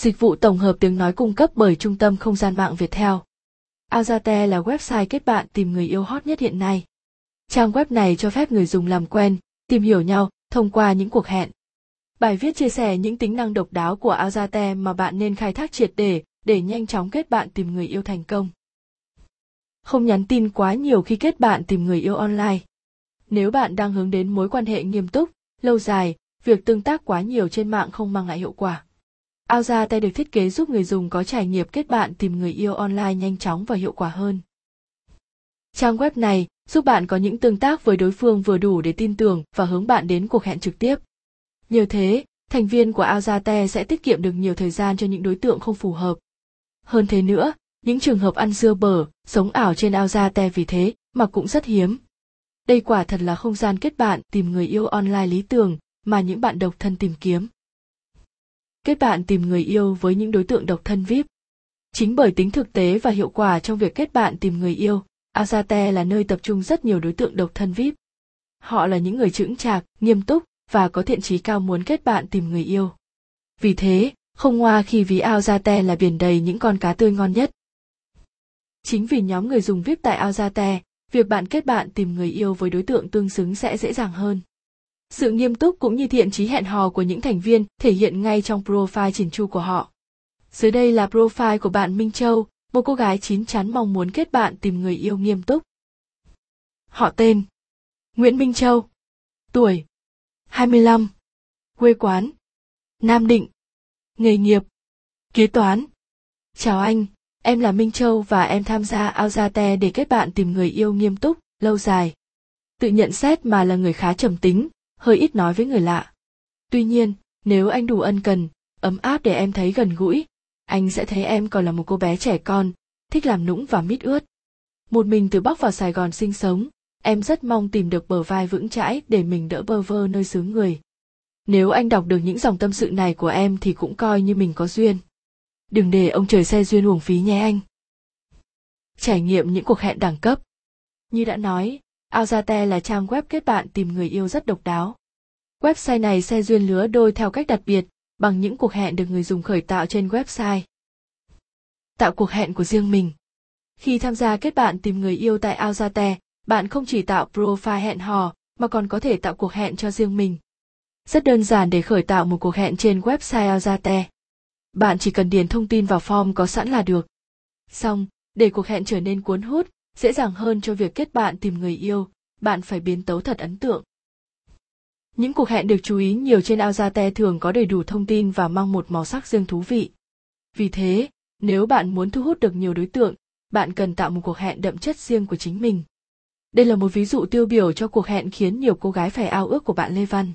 Dịch vụ tổng hợp tiếng nói cung cấp bởi Trung tâm Không gian mạng Việt Theo. Azate là website kết bạn tìm người yêu hot nhất hiện nay. Trang web này cho phép người dùng làm quen, tìm hiểu nhau thông qua những cuộc hẹn. Bài viết chia sẻ những tính năng độc đáo của Azate mà bạn nên khai thác triệt để để nhanh chóng kết bạn tìm người yêu thành công. Không nhắn tin quá nhiều khi kết bạn tìm người yêu online. Nếu bạn đang hướng đến mối quan hệ nghiêm túc, lâu dài, việc tương tác quá nhiều trên mạng không mang lại hiệu quả. Azate được thiết kế giúp người dùng có trải nghiệm kết bạn tìm người yêu online nhanh chóng và hiệu quả hơn. Trang web này giúp bạn có những tương tác với đối phương vừa đủ để tin tưởng và hướng bạn đến cuộc hẹn trực tiếp. Nhờ thế, thành viên của Aozate sẽ tiết kiệm được nhiều thời gian cho những đối tượng không phù hợp. Hơn thế nữa, những trường hợp ăn dưa bở, sống ảo trên Aozate vì thế mà cũng rất hiếm. Đây quả thật là không gian kết bạn tìm người yêu online lý tưởng mà những bạn độc thân tìm kiếm kết bạn tìm người yêu với những đối tượng độc thân VIP. Chính bởi tính thực tế và hiệu quả trong việc kết bạn tìm người yêu, Azate là nơi tập trung rất nhiều đối tượng độc thân VIP. Họ là những người chững chạc, nghiêm túc và có thiện chí cao muốn kết bạn tìm người yêu. Vì thế, không ngoa khi ví Azate là biển đầy những con cá tươi ngon nhất. Chính vì nhóm người dùng VIP tại Azate, việc bạn kết bạn tìm người yêu với đối tượng tương xứng sẽ dễ dàng hơn. Sự nghiêm túc cũng như thiện trí hẹn hò của những thành viên thể hiện ngay trong profile chỉnh chu của họ. Dưới đây là profile của bạn Minh Châu, một cô gái chín chắn mong muốn kết bạn tìm người yêu nghiêm túc. Họ tên Nguyễn Minh Châu Tuổi 25 Quê quán Nam Định Nghề nghiệp Kế toán Chào anh, em là Minh Châu và em tham gia Aozate để kết bạn tìm người yêu nghiêm túc, lâu dài. Tự nhận xét mà là người khá trầm tính, hơi ít nói với người lạ. Tuy nhiên, nếu anh đủ ân cần, ấm áp để em thấy gần gũi, anh sẽ thấy em còn là một cô bé trẻ con, thích làm nũng và mít ướt. Một mình từ Bắc vào Sài Gòn sinh sống, em rất mong tìm được bờ vai vững chãi để mình đỡ bơ vơ nơi xứ người. Nếu anh đọc được những dòng tâm sự này của em thì cũng coi như mình có duyên. Đừng để ông trời xe duyên uổng phí nhé anh. Trải nghiệm những cuộc hẹn đẳng cấp. Như đã nói, Aozate là trang web kết bạn tìm người yêu rất độc đáo. Website này xe duyên lứa đôi theo cách đặc biệt, bằng những cuộc hẹn được người dùng khởi tạo trên website. Tạo cuộc hẹn của riêng mình. Khi tham gia kết bạn tìm người yêu tại Aozate, bạn không chỉ tạo profile hẹn hò, mà còn có thể tạo cuộc hẹn cho riêng mình. Rất đơn giản để khởi tạo một cuộc hẹn trên website Aozate. Bạn chỉ cần điền thông tin vào form có sẵn là được. Xong, để cuộc hẹn trở nên cuốn hút, dễ dàng hơn cho việc kết bạn tìm người yêu, bạn phải biến tấu thật ấn tượng. Những cuộc hẹn được chú ý nhiều trên Aozate thường có đầy đủ thông tin và mang một màu sắc riêng thú vị. Vì thế, nếu bạn muốn thu hút được nhiều đối tượng, bạn cần tạo một cuộc hẹn đậm chất riêng của chính mình. Đây là một ví dụ tiêu biểu cho cuộc hẹn khiến nhiều cô gái phải ao ước của bạn Lê Văn.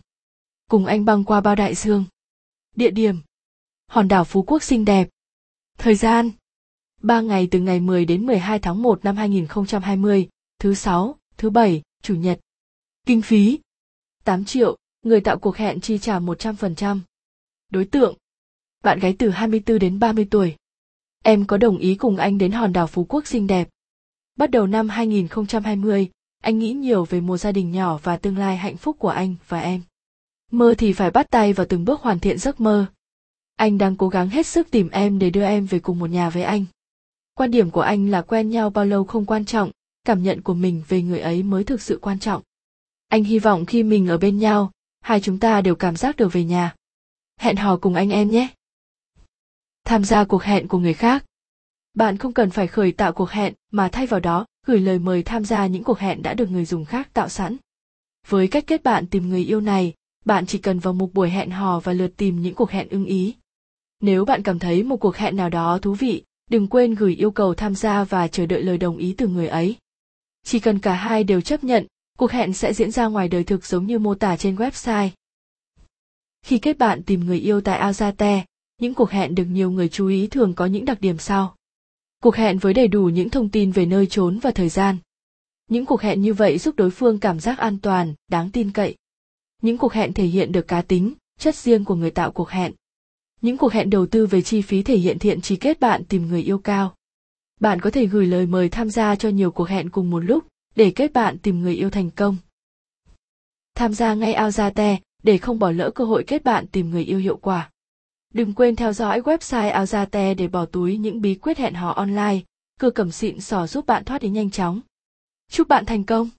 Cùng anh băng qua bao đại dương. Địa điểm. Hòn đảo Phú Quốc xinh đẹp. Thời gian. 3 ngày từ ngày 10 đến 12 tháng 1 năm 2020, thứ sáu, thứ bảy, chủ nhật. Kinh phí 8 triệu, người tạo cuộc hẹn chi trả 100%. Đối tượng Bạn gái từ 24 đến 30 tuổi. Em có đồng ý cùng anh đến hòn đảo Phú Quốc xinh đẹp. Bắt đầu năm 2020, anh nghĩ nhiều về một gia đình nhỏ và tương lai hạnh phúc của anh và em. Mơ thì phải bắt tay vào từng bước hoàn thiện giấc mơ. Anh đang cố gắng hết sức tìm em để đưa em về cùng một nhà với anh quan điểm của anh là quen nhau bao lâu không quan trọng, cảm nhận của mình về người ấy mới thực sự quan trọng. Anh hy vọng khi mình ở bên nhau, hai chúng ta đều cảm giác được về nhà. Hẹn hò cùng anh em nhé. Tham gia cuộc hẹn của người khác. Bạn không cần phải khởi tạo cuộc hẹn, mà thay vào đó, gửi lời mời tham gia những cuộc hẹn đã được người dùng khác tạo sẵn. Với cách kết bạn tìm người yêu này, bạn chỉ cần vào mục buổi hẹn hò và lượt tìm những cuộc hẹn ưng ý. Nếu bạn cảm thấy một cuộc hẹn nào đó thú vị đừng quên gửi yêu cầu tham gia và chờ đợi lời đồng ý từ người ấy chỉ cần cả hai đều chấp nhận cuộc hẹn sẽ diễn ra ngoài đời thực giống như mô tả trên website khi kết bạn tìm người yêu tại Azate, những cuộc hẹn được nhiều người chú ý thường có những đặc điểm sau. Cuộc hẹn với đầy đủ những thông tin về nơi trốn và thời gian. Những cuộc hẹn như vậy giúp đối phương cảm giác an toàn, đáng tin cậy. Những cuộc hẹn thể hiện được cá tính, chất riêng của người tạo cuộc hẹn. Những cuộc hẹn đầu tư về chi phí thể hiện thiện trí kết bạn tìm người yêu cao. Bạn có thể gửi lời mời tham gia cho nhiều cuộc hẹn cùng một lúc để kết bạn tìm người yêu thành công. Tham gia ngay Aozate để không bỏ lỡ cơ hội kết bạn tìm người yêu hiệu quả. Đừng quên theo dõi website Aozate để bỏ túi những bí quyết hẹn hò online, cưa cẩm xịn sò giúp bạn thoát đến nhanh chóng. Chúc bạn thành công!